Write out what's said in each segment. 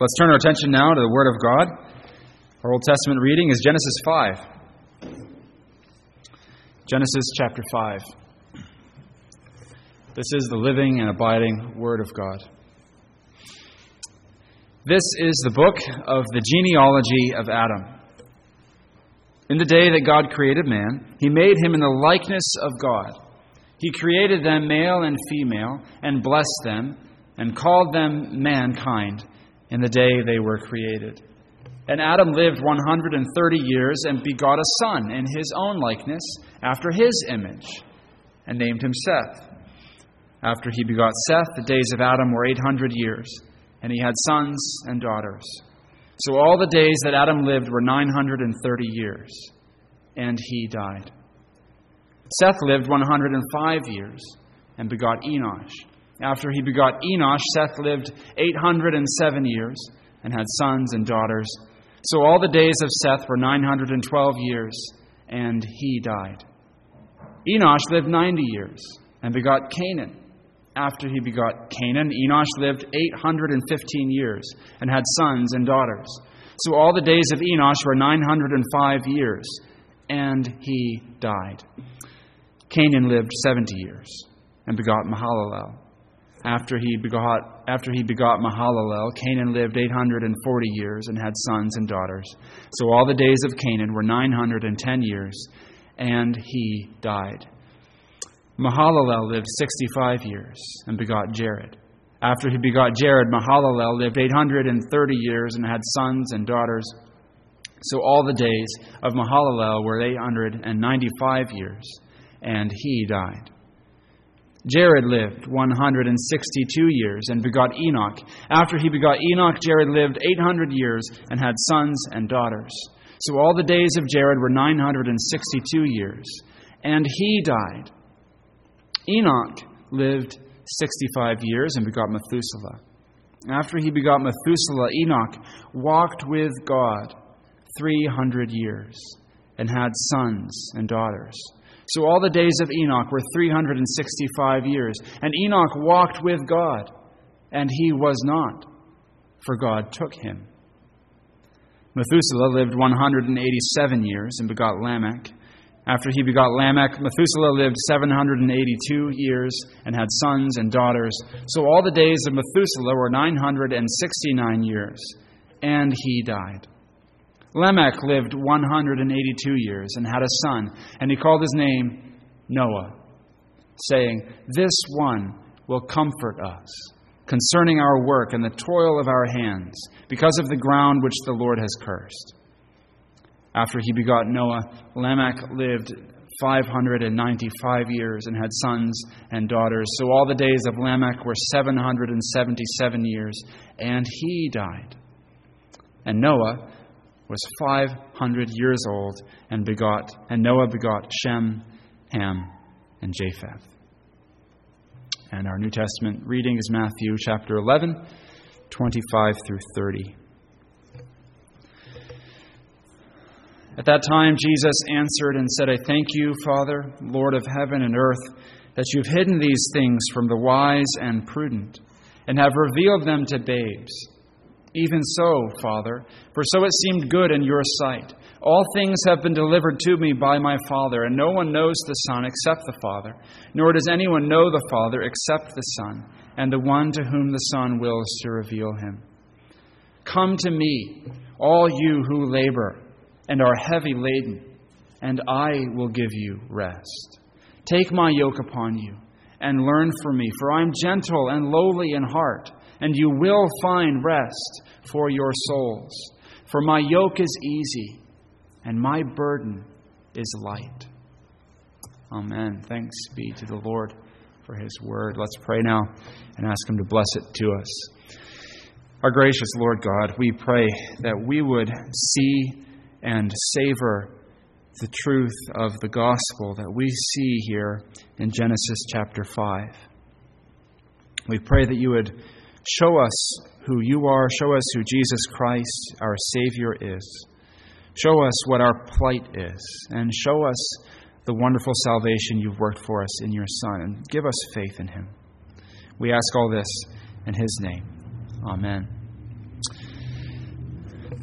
Let's turn our attention now to the Word of God. Our Old Testament reading is Genesis 5. Genesis chapter 5. This is the living and abiding Word of God. This is the book of the genealogy of Adam. In the day that God created man, he made him in the likeness of God. He created them male and female, and blessed them, and called them mankind in the day they were created. And Adam lived 130 years and begot a son in his own likeness, after his image, and named him Seth. After he begot Seth, the days of Adam were 800 years, and he had sons and daughters. So all the days that Adam lived were 930 years, and he died. Seth lived 105 years and begot Enosh. After he begot Enosh, Seth lived 807 years and had sons and daughters. So all the days of Seth were 912 years, and he died. Enosh lived 90 years and begot Cainan. After he begot Cainan, Enosh lived 815 years and had sons and daughters. So all the days of Enosh were 905 years, and he died. Cainan lived 70 years and begot Mahalalel. After he begot, after he begot Mahalalel, Cainan lived 840 years and had sons and daughters. So all the days of Cainan were 910 years, and he died. Mahalalel lived 65 years and begot Jared. After he begot Jared, Mahalalel lived 830 years and had sons and daughters. So all the days of Mahalalel were 895 years, and he died. Jared lived 162 years and begot Enoch. After he begot Enoch, Jared lived 800 years and had sons and daughters. So all the days of Jared were 962 years, and he died. Enoch lived 65 years and begot Methuselah. After he begot Methuselah, Enoch walked with God 300 years and had sons and daughters. So all the days of Enoch were 365 years. And Enoch walked with God, and he was not, for God took him. Methuselah lived 187 years and begot Lamech. After he begot Lamech, Methuselah lived 782 years and had sons and daughters. So all the days of Methuselah were 969 years, and he died. Lamech lived 182 years and had a son, and he called his name Noah, saying, This one will comfort us concerning our work and the toil of our hands, because of the ground which the Lord has cursed. After he begot Noah, Lamech lived 595 years and had sons and daughters. So all the days of Lamech were 777 years, and he died. And Noah was 500 years old and begot, and Noah begot Shem, Ham, and Japheth. And our New Testament reading is Matthew chapter 11, 25 through 30. At that time, Jesus answered and said, I thank you, Father, Lord of heaven and earth, that you've hidden these things from the wise and prudent, and have revealed them to babes. Even so, Father, for so it seemed good in your sight. All things have been delivered to me by my Father, and no one knows the Son except the Father, nor does anyone know the Father except the Son, and the one to whom the Son wills to reveal him. Come to me, all you who labor and are heavy laden, and I will give you rest. Take my yoke upon you, and learn from me, for I am gentle and lowly in heart and you will find rest for your souls. For my yoke is easy, and my burden is light. Amen. Thanks be to the Lord for his word. Let's pray now and ask him to bless it to us. Our gracious Lord God, we pray that we would see and savor the truth of the gospel that we see here in Genesis chapter 5. We pray that you would Show us who you are. Show us who Jesus Christ, our Savior, is. Show us what our plight is. And show us the wonderful salvation you've worked for us in your Son. And give us faith in him. We ask all this in his name. Amen.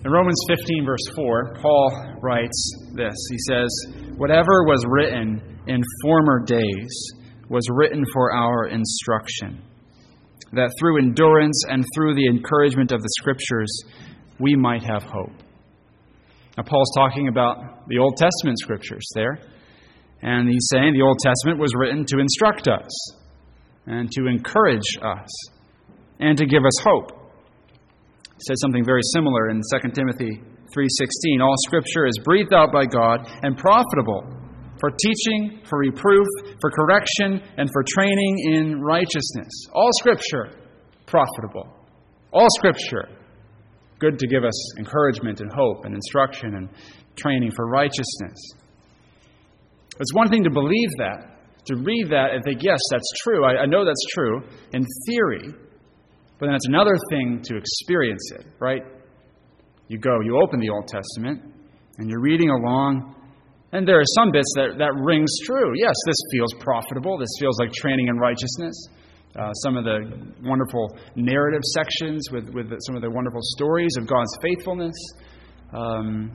In Romans 15, verse 4, Paul writes this He says, Whatever was written in former days was written for our instruction, that through endurance and through the encouragement of the Scriptures we might have hope. Now, Paul's talking about the Old Testament Scriptures there, and he's saying the Old Testament was written to instruct us and to encourage us and to give us hope. He says something very similar in 2 Timothy 3:16. All scripture is breathed out by God and profitable for teaching, for reproof, for correction, and for training in righteousness. All scripture profitable. All scripture good to give us encouragement and hope and instruction and training for righteousness. It's one thing to believe that, to read that and think, yes, that's true. I, I know that's true in theory. But then it's another thing to experience it, right? You go, you open the Old Testament, and you're reading along, and there are some bits that, that rings true. Yes, this feels profitable. This feels like training in righteousness. Uh, some of the wonderful narrative sections with, with some of the wonderful stories of God's faithfulness, um,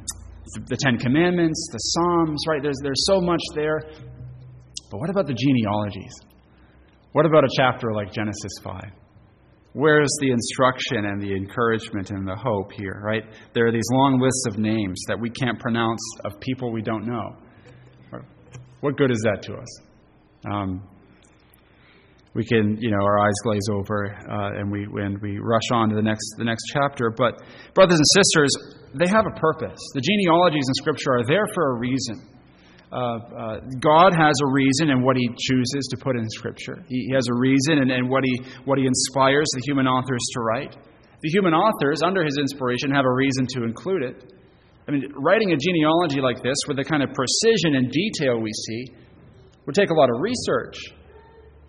the Ten Commandments, the Psalms, right? There's, there's so much there. But what about the genealogies? What about a chapter like Genesis 5? Where's the instruction and the encouragement and the hope here, right? There are these long lists of names that we can't pronounce of people we don't know. What good is that to us? Um, we can, you know, our eyes glaze over uh, and we and we rush on to the next the next chapter. But brothers and sisters, they have a purpose. The genealogies in Scripture are there for a reason. Uh, God has a reason in what He chooses to put in Scripture. He, he has a reason in what, he, what He inspires the human authors to write. The human authors, under His inspiration, have a reason to include it. I mean, writing a genealogy like this, with the kind of precision and detail we see, would take a lot of research.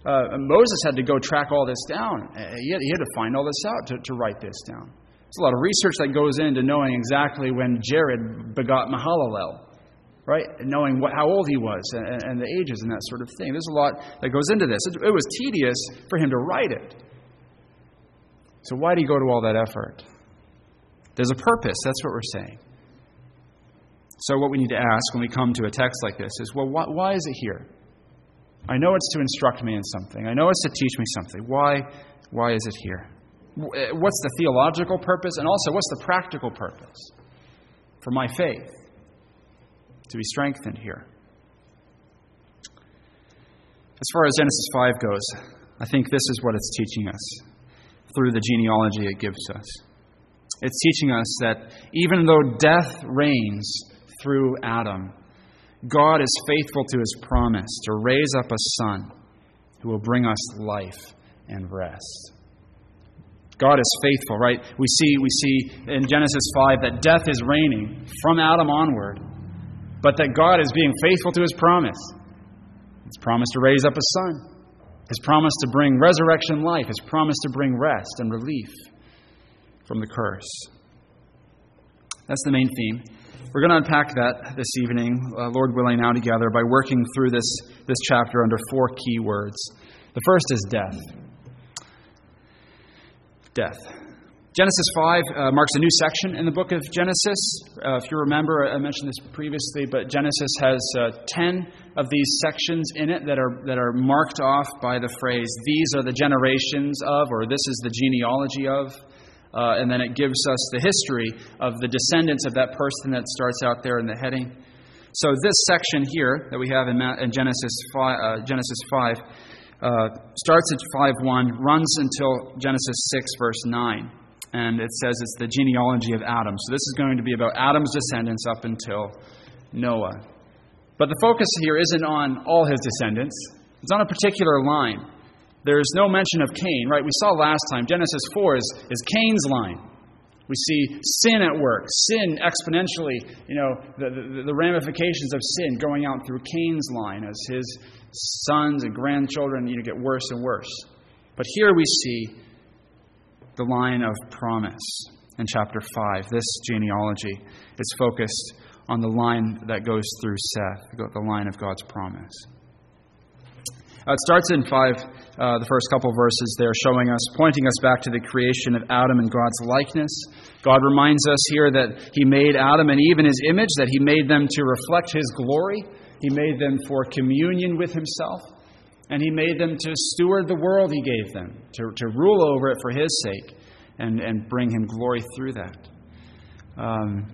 Uh, Moses had to go track all this down. Uh, he had, he had, to find all this out to, to write this down. There's a lot of research that goes into knowing exactly when Jared begot Mahalalel right? knowing what, how old he was and, and, the ages and that sort of thing. There's a lot that goes into this. It, it was tedious for him to write it. So, why do you go to all that effort? There's a purpose. That's what we're saying. So, what we need to ask when we come to a text like this is well, why, why is it here? I know it's to instruct me in something, I know it's to teach me something. Why, why is it here? Eh, what's the theological purpose? And also, what's the practical purpose for my faith? To be strengthened here. As far as Genesis 5 goes, I think this is what it's teaching us through the genealogy it gives us. It's teaching us that even though death reigns through Adam, God is faithful to his promise to raise up a son who will bring us life and rest. God is faithful, right? We see, we see in Genesis 5 that death is reigning from Adam onward but that God is being faithful to his promise. His promise to raise up a son, his promise to bring resurrection life, his promise to bring rest and relief from the curse. That's the main theme. We're going to unpack that this evening, uh, Lord willing, now together by working through this, this chapter under four key words. The first is death. Death. Genesis 5 uh, marks a new section in the book of Genesis. Uh, if you remember, I mentioned this previously, but Genesis has uh, 10 of these sections in it that are, that are marked off by the phrase, these are the generations of, or this is the genealogy of. Uh, and then it gives us the history of the descendants of that person that starts out there in the heading. So this section here that we have in, in Genesis 5, uh, Genesis 5 uh, starts at 5.1, runs until Genesis 6, verse 9 and it says it's the genealogy of Adam. So this is going to be about Adam's descendants up until Noah. But the focus here isn't on all his descendants, it's on a particular line. There's no mention of Cain, right? We saw last time, Genesis 4 is, is Cain's line. We see sin at work, sin exponentially, you know, the, the, the, ramifications of sin going out through Cain's line as his sons and grandchildren you know, get worse and worse. But here we see the line of promise in chapter 5. This genealogy is focused on the line that goes through Seth, the line of God's promise. Uh, it starts in 5 uh, the first couple verses there, showing us, pointing us back to the creation of Adam in God's likeness. God reminds us here that He made Adam and Eve in His image, that He made them to reflect His glory. He made them for communion with Himself. And He made them to steward the world He gave them, to, to rule over it for His sake and, and bring Him glory through that. Um,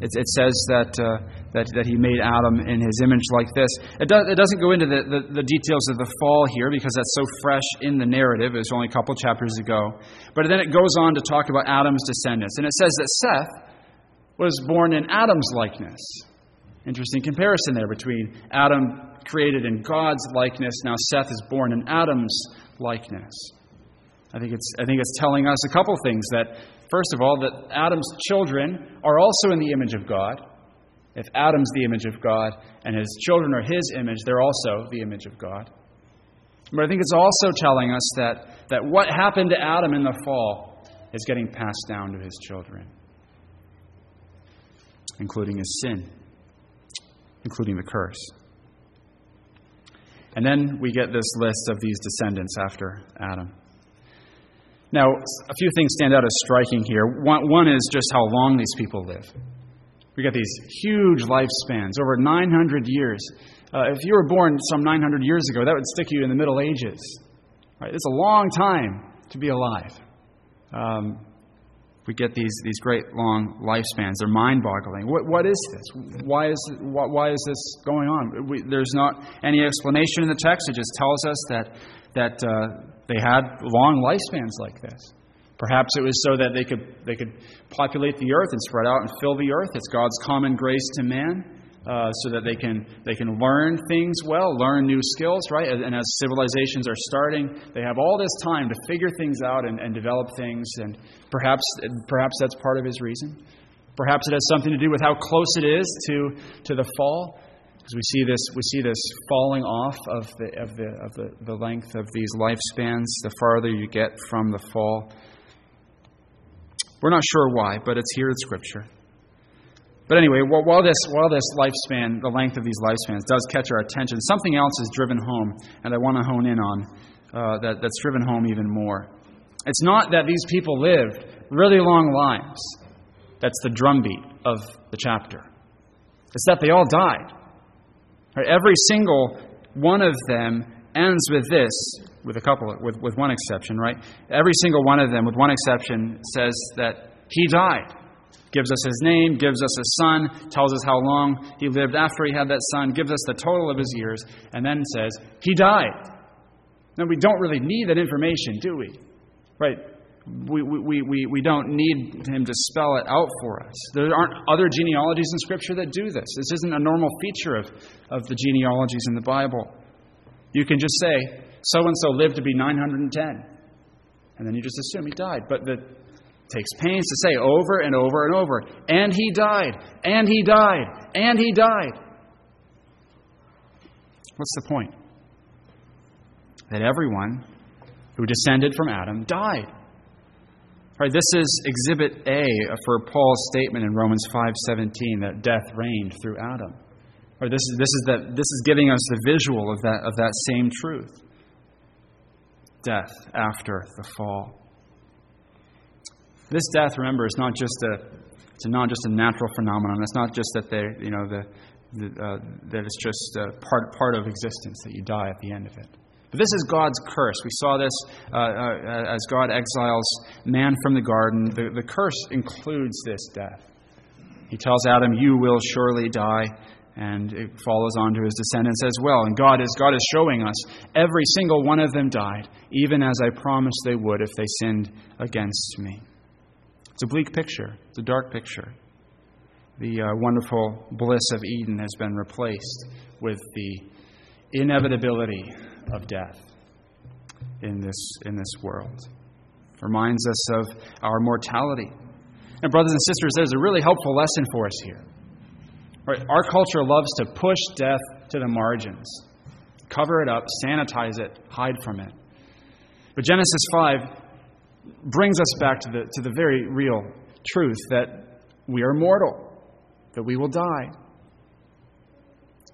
it, it, says that, uh, that, that He made Adam in His image like this. It, do, it doesn't go into the, the, the, details of the fall here because that's so fresh in the narrative. It was only a couple chapters ago. But then it goes on to talk about Adam's descendants. And it says that Seth was born in Adam's likeness. Interesting comparison there between Adam created in God's likeness. Now Seth is born in Adam's likeness. I think it's, I think it's telling us a couple things that, first of all, that Adam's children are also in the image of God. If Adam's the image of God and his children are his image, they're also the image of God. But I think it's also telling us that, that what happened to Adam in the fall is getting passed down to his children, including his sin, including the curse. And then we get this list of these descendants after Adam. Now, a few things stand out as striking here. One, one is just how long these people live. We got these huge lifespans, over 900 years. Uh, if you were born some 900 years ago, that would stick you in the Middle Ages. Right? It's a long time to be alive. Um, we get these, these great long lifespans. They're mind boggling. What, what is this? Why is, why, why is this going on? We, there's not any explanation in the text. It just tells us that, that uh, they had long lifespans like this. Perhaps it was so that they could, they could populate the earth and spread out and fill the earth. It's God's common grace to man. Uh, so that they can they can learn things well, learn new skills, right? And as civilizations are starting, they have all this time to figure things out and, and develop things. And perhaps perhaps that's part of his reason. Perhaps it has something to do with how close it is to to the fall, because we see this we see this falling off of the of the of the, the length of these lifespans. The farther you get from the fall. We're not sure why, but it's here in Scripture. But anyway, while this, while this lifespan, the length of these lifespans does catch our attention, something else is driven home, and I want to hone in on uh, that, that's driven home even more. It's not that these people lived really long lives. That's the drumbeat of the chapter. It's that they all died. Right? Every single one of them ends with this, with a couple, with, with one exception, right? Every single one of them, with one exception, says that he died gives us his name, gives us a son, tells us how long he lived after he had that son, gives us the total of his years, and then says, He died. Now, we don't really need that information, do we? Right? We, we, we, we don't need him to spell it out for us. There aren't other genealogies in Scripture that do this. This isn't a normal feature of, of the genealogies in the Bible. You can just say, so and so lived to be 910. And then you just assume he died. But the takes pains to say over and over and over, and he died, and he died, and he died. What's the point? That everyone who descended from Adam died. All right, this is exhibit A for Paul's statement in Romans 5:17 that death reigned through Adam. Or this is, this is, that, this is giving us the visual of that, of that same truth. Death after the fall. This death, remember, is not just a it's not just a natural phenomenon. It's not just that they you know the, the uh, that it's just part part of existence that you die at the end of it. But this is God's curse. We saw this uh, uh, as God exiles man from the garden. The, the curse includes this death. He tells Adam, "You will surely die." and it follows on to his descendants as well. And God is God is showing us every single one of them died, even as I promised they would if they sinned against me. It's a bleak picture, it's a dark picture. The uh, wonderful bliss of Eden has been replaced with the inevitability of death in this, in this world. Reminds us of our mortality. And, brothers and sisters, there's a really helpful lesson for us here. Right? Our culture loves to push death to the margins, cover it up, sanitize it, hide from it. But Genesis 5 brings us back to the, to the very real truth that we are mortal, that we will die.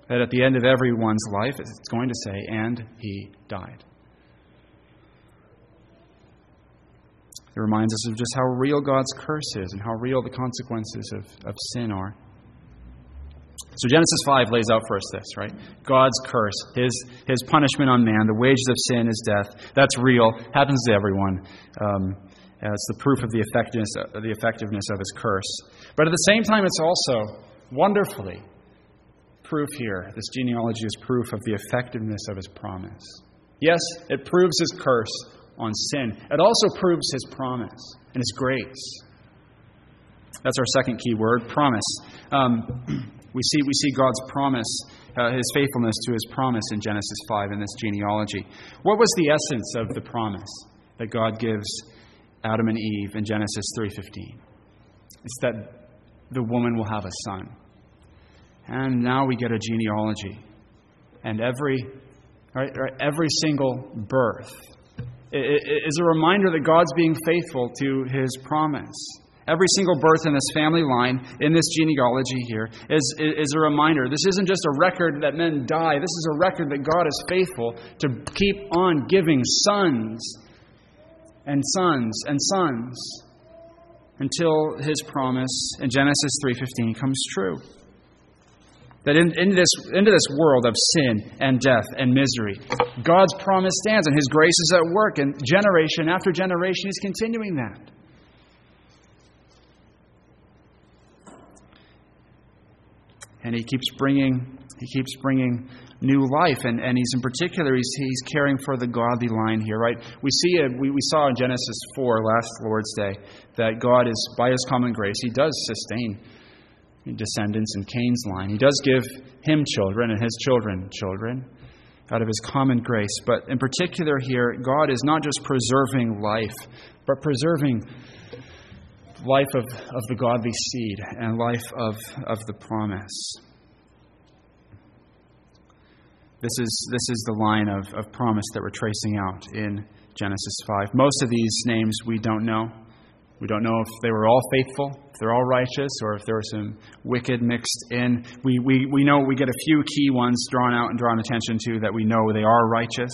That at the end of everyone's life, it's going to say, and he died. It reminds us of just how real God's curse is and how real the consequences of, of sin are. So Genesis 5 lays out for us this, right? God's curse, his, his punishment on man, the wages of sin is death. That's real, happens to everyone. Um, it's the proof of the effectiveness, of the effectiveness of his curse. But at the same time, it's also wonderfully proof here. This genealogy is proof of the effectiveness of his promise. Yes, it proves his curse on sin. It also proves his promise and his grace. That's our second key word, promise. Um, we see, we see God's promise, uh, his faithfulness to his promise in Genesis 5 in this genealogy. What was the essence of the promise that God gives Adam and Eve in Genesis 3:15? It's that the woman will have a son. And now we get a genealogy. And every right, every single birth is a reminder that God's being faithful to his promise. Every single birth in this family line, in this genealogy here, is, is a reminder. This isn't just a record that men die. This is a record that God is faithful to keep on giving sons and sons and sons until his promise in Genesis 3:15 comes true. That in, in this, into this world of sin and death and misery, God's promise stands and his grace is at work, and generation after generation, he's continuing that. And he keeps bringing he keeps bringing new life. And, and he's in particular he's, he's caring for the godly line here right? We see it we, we saw in genesis 4 last lord's day that god is by his common grace he does sustain descendants in cain's line. He does give him children and his children children out of his common grace. But in particular here god is not just preserving life but preserving life of, of the godly seed and life of, of the promise. This is, this is the line of, of promise that we're tracing out in Genesis 5. Most of these names we don't know. We don't know if they were all faithful, if they're all righteous, or if there was some wicked mixed in. We, we, we know we get a few key ones drawn out and drawn attention to that we know they are righteous.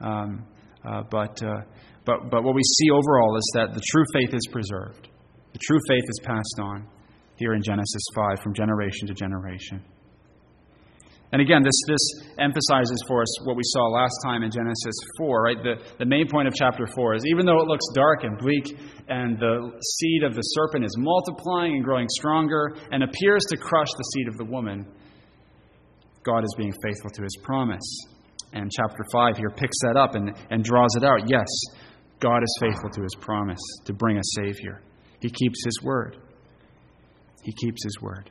Um, uh, but, uh, but, but what we see overall is that the true faith is preserved. The true faith is passed on here in Genesis 5 from generation to generation. And again, this, this emphasizes for us what we saw last time in Genesis 4, right? The, the main point of chapter 4 is even though it looks dark and bleak, and the seed of the serpent is multiplying and growing stronger and appears to crush the seed of the woman, God is being faithful to his promise. And chapter 5 here picks that up and, and draws it out. Yes, God is faithful to his promise to bring a Savior. He keeps his word. He keeps his word.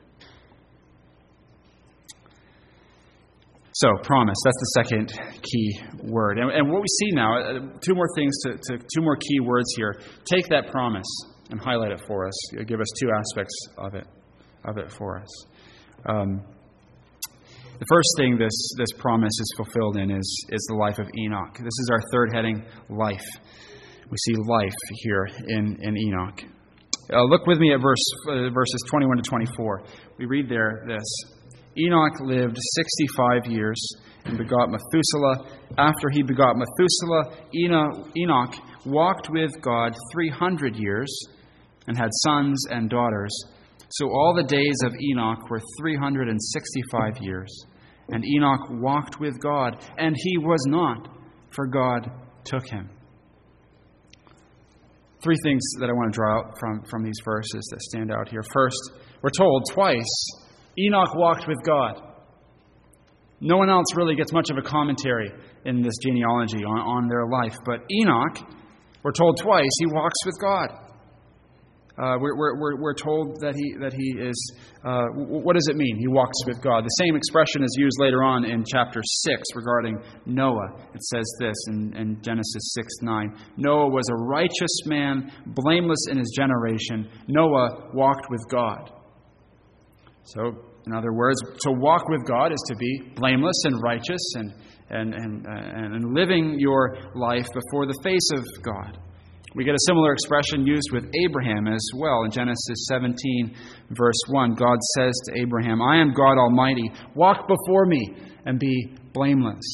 So, promise. That's the second key word. And, and what we see now, uh, two more things, to, to, two more key words here. Take that promise and highlight it for us. Give us two aspects of it, of it for us. Um, the first thing this, this promise is fulfilled in is, is the life of Enoch. This is our third heading, life. We see life here in, in Enoch. Uh, look with me at verse, uh, verses 21 to 24. We read there this Enoch lived 65 years and begot Methuselah. After he begot Methuselah, Enoch walked with God 300 years and had sons and daughters. So all the days of Enoch were 365 years. And Enoch walked with God, and he was not, for God took him. Three things that I want to draw out from, from these verses that stand out here. First, we're told twice Enoch walked with God. No one else really gets much of a commentary in this genealogy on, on their life, but Enoch, we're told twice, he walks with God. Uh, we're, we're, we're told that he, that he is, uh, what does it mean? He walks with God. The same expression is used later on in chapter 6 regarding Noah. It says this in, in Genesis 6 9. Noah was a righteous man, blameless in his generation. Noah walked with God. So, in other words, to walk with God is to be blameless and righteous and, and, and, uh, and living your life before the face of God. We get a similar expression used with Abraham as well. In Genesis 17, verse 1, God says to Abraham, I am God Almighty. Walk before me and be blameless.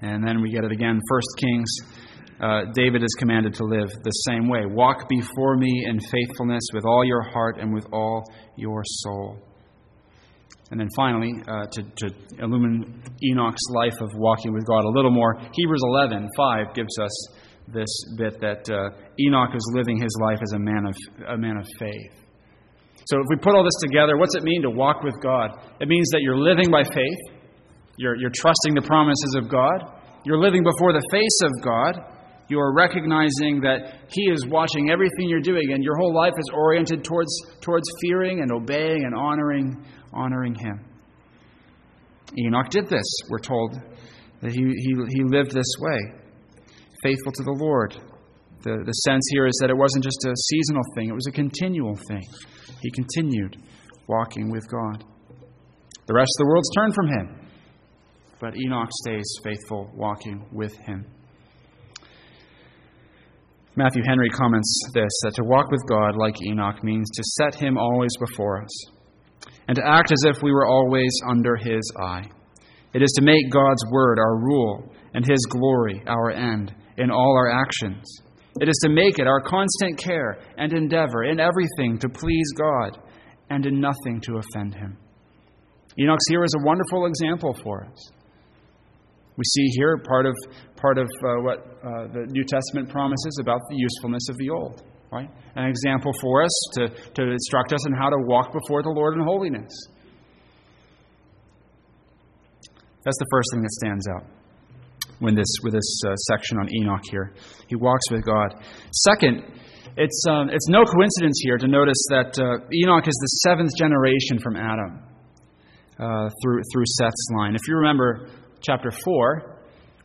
And then we get it again, 1 Kings uh, David is commanded to live the same way. Walk before me in faithfulness with all your heart and with all your soul. And then finally, uh, to, to, illumine Enoch's life of walking with God a little more, Hebrews 11 5 gives us this bit that uh, Enoch is living his life as a man of, a man of faith. So if we put all this together, what's it mean to walk with God? It means that you're living by faith, you're, you're trusting the promises of God, you're living before the face of God, you are recognizing that He is watching everything you're doing, and your whole life is oriented towards, towards fearing and obeying and honoring, honoring Him. Enoch did this, we're told, that he, he, he lived this way, faithful to the Lord. The, the sense here is that it wasn't just a seasonal thing, it was a continual thing. He continued walking with God. The rest of the world's turned from him, but Enoch stays faithful, walking with him. Matthew Henry comments this that to walk with God like Enoch means to set him always before us and to act as if we were always under his eye. It is to make God's word our rule and his glory our end in all our actions. It is to make it our constant care and endeavor in everything to please God and in nothing to offend him. Enoch's here is a wonderful example for us. We see here part of, part of uh, what uh, the New Testament promises about the usefulness of the Old. Right? An example for us to, to instruct us in how to walk before the Lord in holiness. That's the first thing that stands out when this, with this uh, section on Enoch here. He walks with God. Second, it's, um, it's no coincidence here to notice that uh, Enoch is the seventh generation from Adam uh, through, through Seth's line. If you remember chapter 4,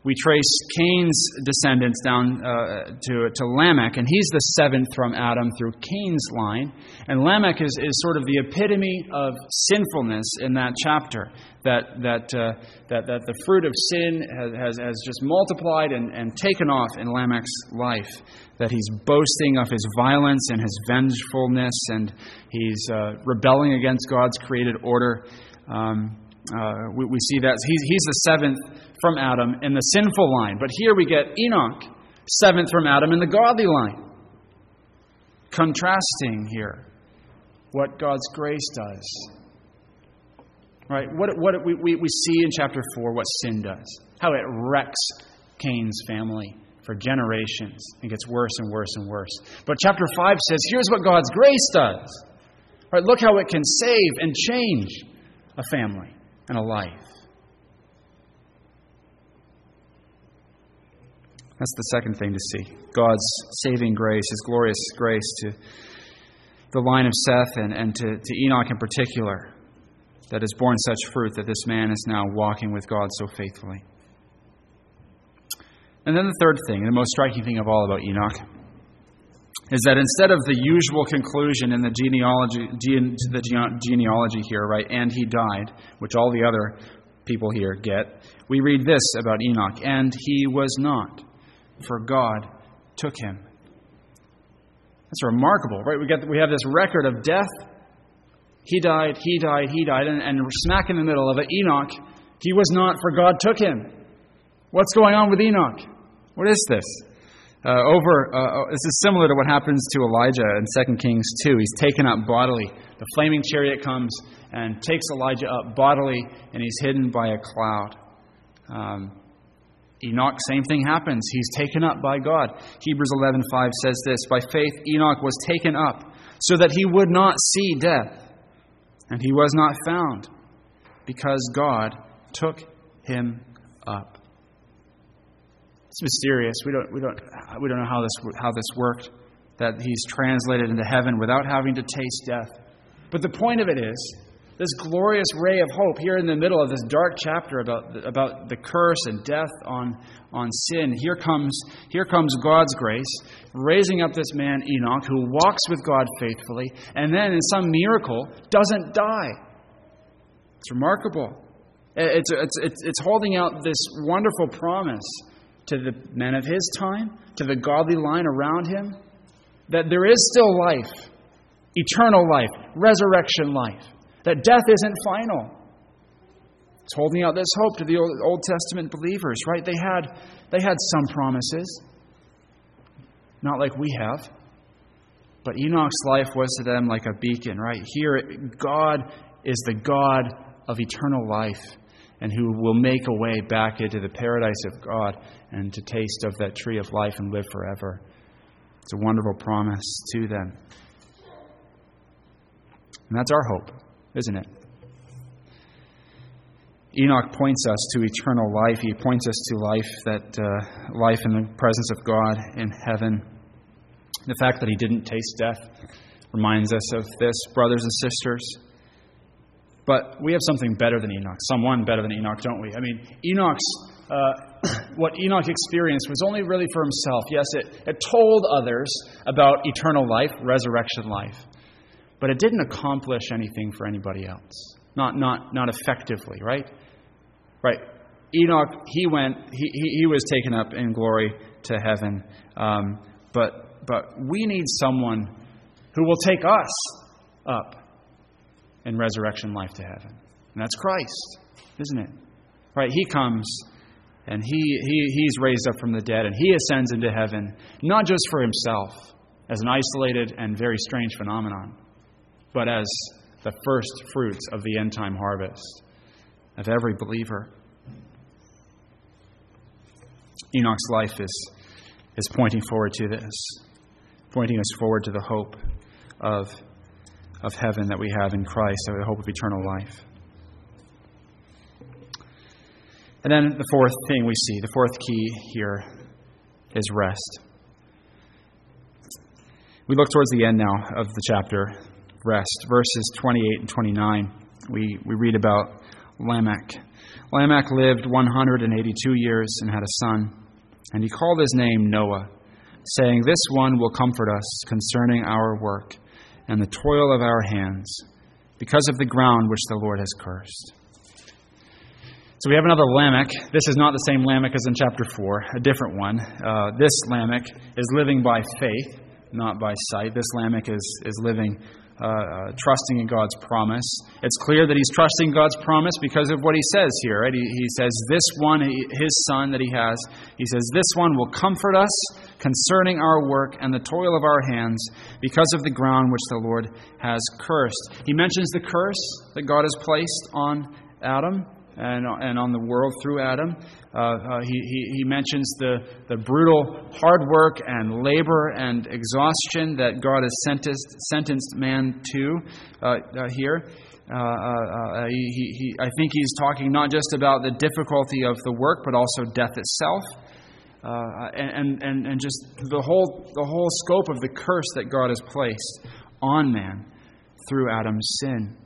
we trace Cain's descendants down uh, to, to Lamech, and he's the seventh from Adam through Cain's line. And Lamech is, is sort of the epitome of sinfulness in that chapter. That, that, uh, that, that the fruit of sin has, has, has just multiplied and, and taken off in Lamech's life. That he's boasting of his violence and his vengefulness, and he's uh, rebelling against God's created order. Um, uh, we, we, see that he's, he's the seventh from Adam in the sinful line. But here we get Enoch, seventh from Adam in the godly line. Contrasting here what God's grace does. Right? What, what we, we, we see in chapter 4 what sin does, how it wrecks Cain's family for generations and gets worse and worse and worse. But chapter 5 says, here's what God's grace does. Right? Look how it can save and change a family and a life. That's the second thing to see God's saving grace, His glorious grace to the line of Seth and, and to, to Enoch in particular, that has borne such fruit that this man is now walking with God so faithfully. And then the third thing, the most striking thing of all about Enoch, is that instead of the usual conclusion in the genealogy, gene, the genealogy here, right, and he died, which all the other people here get, we read this about Enoch, and he was not, for God took him. That's remarkable, right? We, get, we have this record of death. He died, he died, he died, and, and smack in the middle of it, Enoch, he was not, for God took him. What's going on with Enoch? What is this? Uh, over, uh, uh, this is similar to what happens to Elijah in 2 Kings 2. He's taken up bodily. The flaming chariot comes and takes Elijah up bodily, and he's hidden by a cloud. Um, Enoch, same thing happens. He's taken up by God. Hebrews 11:5 says this: By faith Enoch was taken up, so that he would not see death, and he was not found, because God took him up. It's mysterious. We don't, we don't, we don't know how this, how this worked, that he's translated into heaven without having to taste death. But the point of it is, this glorious ray of hope here in the middle of this dark chapter about the, about the curse and death on, on sin. Here comes, here comes God's grace, raising up this man, Enoch, who walks with God faithfully, and then in some miracle doesn't die. It's remarkable. It's, it's, it's, it's holding out this wonderful promise to the men of his time, to the godly line around him, that there is still life, eternal life, resurrection life, that death isn't final. It's holding out this hope to the Old Testament believers, right? They had, they had some promises. not like we have. But Enoch's life was to them like a beacon, right? Here, God is the God of eternal life and who will make a way back into the paradise of God and to taste of that tree of life and live forever. It's a wonderful promise to them. And that's our hope, isn't it? Enoch points us to eternal life. He points us to life that uh, life in the presence of God in heaven. The fact that he didn't taste death reminds us of this, brothers and sisters. But we have something better than Enoch, someone better than Enoch, don't we? I mean, Enoch's uh, what Enoch experienced was only really for himself. Yes, it, it told others about eternal life, resurrection life, but it didn't accomplish anything for anybody else. Not, not, not effectively, right? Right. Enoch, he went, he, he, he was taken up in glory to heaven. Um, but, but we need someone who will take us up in resurrection life to heaven. And that's Christ, isn't it? Right? He comes and he, he, he's raised up from the dead and he ascends into heaven, not just for himself as an isolated and very strange phenomenon, but as the first fruits of the end time harvest of every believer. Enoch's life is, is pointing forward to this, pointing us forward to the hope of, of heaven that we have in Christ, the hope of eternal life. And then the fourth thing we see, the fourth key here is rest. We look towards the end now of the chapter, rest. Verses 28 and 29, we, we read about Lamech. Lamech lived 182 years and had a son, and he called his name Noah, saying, This one will comfort us concerning our work and the toil of our hands, because of the ground which the Lord has cursed. So we have another Lamech. This is not the same Lamech as in chapter 4, a different one. Uh, this Lamech is living by faith, not by sight. This Lamech is, is living uh, uh, trusting in God's promise. It's clear that he's trusting God's promise because of what he says here. Right? He, he says, This one, his son that he has, he says, This one will comfort us concerning our work and the toil of our hands because of the ground which the Lord has cursed. He mentions the curse that God has placed on Adam and, and on the world through Adam. Uh, uh, he, he, mentions the, the brutal hard work and labor and exhaustion that God has sentenced, sentenced man to uh, uh here. Uh, he, he, I think he's talking not just about the difficulty of the work, but also death itself. and, and, and just the whole, the whole scope of the curse that God has placed on man through Adam's sin.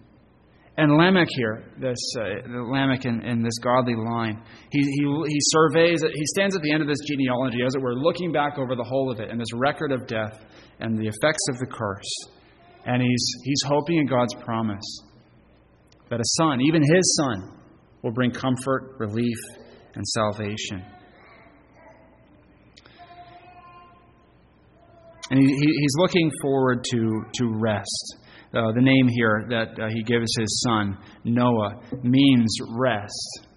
And Lamech here, this uh, Lamech in, in, this godly line, he, he, he surveys, he stands at the end of this genealogy, as it were, looking back over the whole of it and this record of death and the effects of the curse. And he's, he's hoping in God's promise that a son, even his son, will bring comfort, relief, and salvation. And he, he's looking forward to, to rest uh, the name here that uh, he gives his son, Noah, means rest.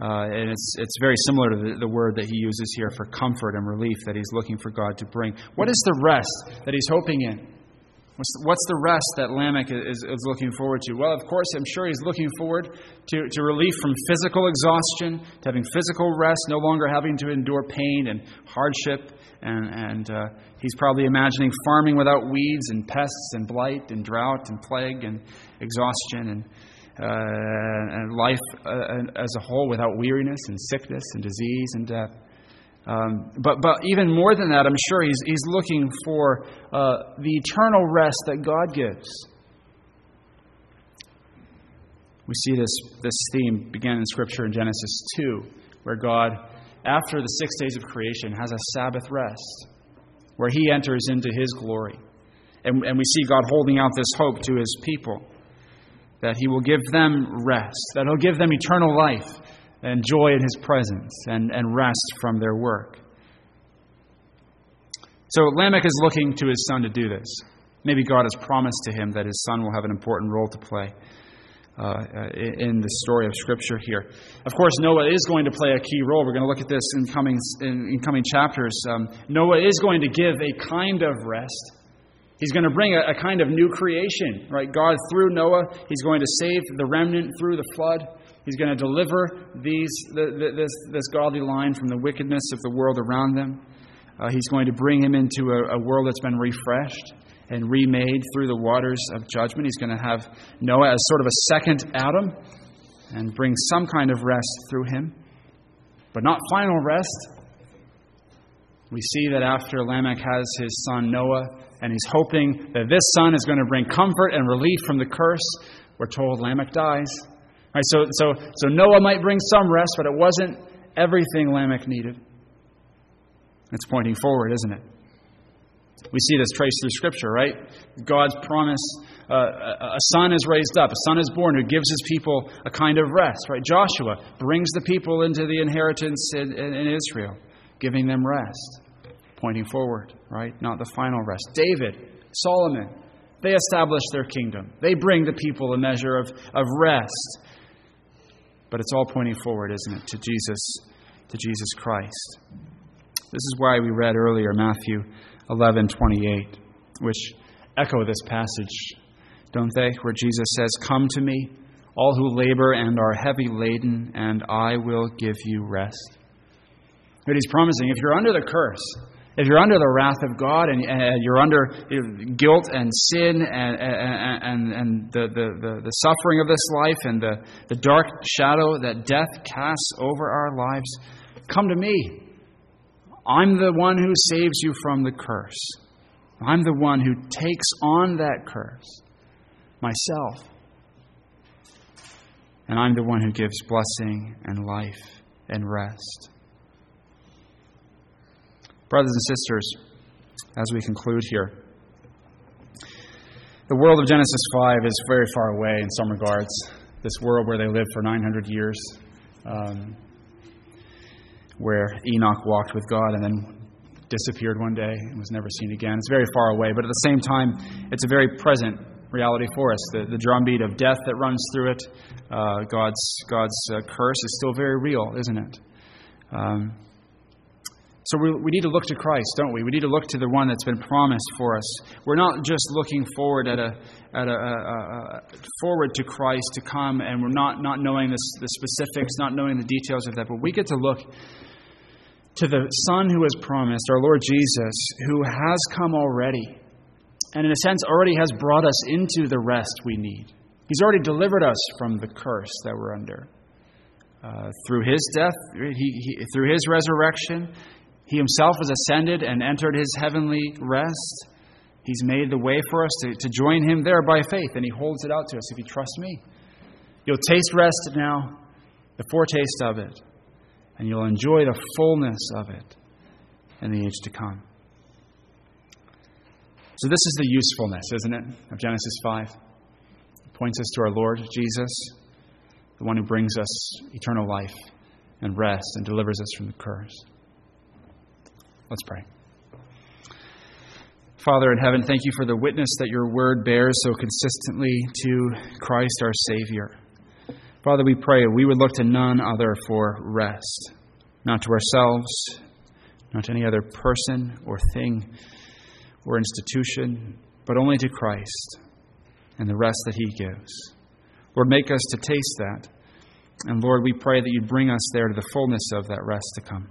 Uh, and it's, it's very similar to the, the, word that he uses here for comfort and relief that he's looking for God to bring. What is the rest that he's hoping in? What's the, rest that Lamech is, is looking forward to? Well, of course, I'm sure he's looking forward to, to relief from physical exhaustion, to having physical rest, no longer having to endure pain and hardship and, and uh, he's probably imagining farming without weeds and pests and blight and drought and plague and exhaustion and, uh, and life uh, as a whole without weariness and sickness and disease and death. Um, but, but even more than that, I'm sure he's, he's looking for uh, the eternal rest that God gives. We see this, this theme begin in Scripture in Genesis 2, where God after the six days of creation, has a Sabbath rest where he enters into his glory. And, and we see God holding out this hope to his people that he will give them rest, that he'll give them eternal life and joy in his presence and, and rest from their work. So Lamech is looking to his son to do this. Maybe God has promised to him that his son will have an important role to play. uh, in the story of Scripture here. Of course, Noah is going to play a key role. We're going to look at this in coming, in, in coming chapters. Um, Noah is going to give a kind of rest. He's going to bring a, a, kind of new creation, right? God, through Noah, He's going to save the remnant through the flood. He's going to deliver these, the, the, this, this godly line from the wickedness of the world around them. Uh, he's going to bring him into a, a world that's been refreshed and remade through the waters of judgment. He's going to have Noah as sort of a second Adam and bring some kind of rest through him, but not final rest. We see that after Lamech has his son Noah, and he's hoping that this son is going to bring comfort and relief from the curse, we're told Lamech dies. Right, so, so, so Noah might bring some rest, but it wasn't everything Lamech needed. It's pointing forward, isn't it? We see this traced through Scripture, right? God's promise uh, a son is raised up, a son is born who gives his people a kind of rest, right? Joshua brings the people into the inheritance in, in, in Israel, giving them rest, pointing forward, right? Not the final rest. David, Solomon, they establish their kingdom. They bring the people a measure of, of rest. But it's all pointing forward, isn't it, to Jesus, to Jesus Christ. This is why we read earlier Matthew 11:28, which echo this passage, don't they? Where Jesus says, "Come to me, all who labor and are heavy laden, and I will give you rest." But he's promising if you're under the curse, if you're under the wrath of God and, you're under guilt and sin and, and, and, the, the, the, suffering of this life and the, the dark shadow that death casts over our lives, come to me. I'm the one who saves you from the curse. I'm the one who takes on that curse myself. And I'm the one who gives blessing and life and rest. Brothers and sisters, as we conclude here, the world of Genesis 5 is very far away in some regards. This world where they lived for 900 years. Um, where Enoch walked with God and then disappeared one day and was never seen again. It's very far away, but at the same time, it's a very present reality for us. The, the drumbeat of death that runs through it, uh, God's, God's uh, curse is still very real, isn't it? Um, so we, we need to look to Christ, don't we? We need to look to the one that's been promised for us. We're not just looking forward at a, at a, a, a forward to Christ to come, and we're not, not knowing the, the specifics, not knowing the details of that, but we get to look to the Son who has promised, our Lord Jesus, who has come already, and in a sense already has brought us into the rest we need. He's already delivered us from the curse that we're under. Uh, through his death, he, he, through his resurrection, he himself has ascended and entered his heavenly rest. He's made the way for us to, to join him there by faith, and he holds it out to us if you trust me. You'll taste rest now, the foretaste of it and you'll enjoy the fullness of it in the age to come. So, this is the usefulness, isn't it, of Genesis 5? It points us to our Lord Jesus, the one who brings us eternal life and rest and delivers us from the curse. Let's pray. Father in heaven, thank you for the witness that your word bears so consistently to Christ our Savior. Father, we pray we would look to none other for rest, not to ourselves, not to any other person or thing or institution, but only to Christ and the rest that He gives. Lord, make us to taste that. And Lord, we pray that you bring us there to the fullness of that rest to come.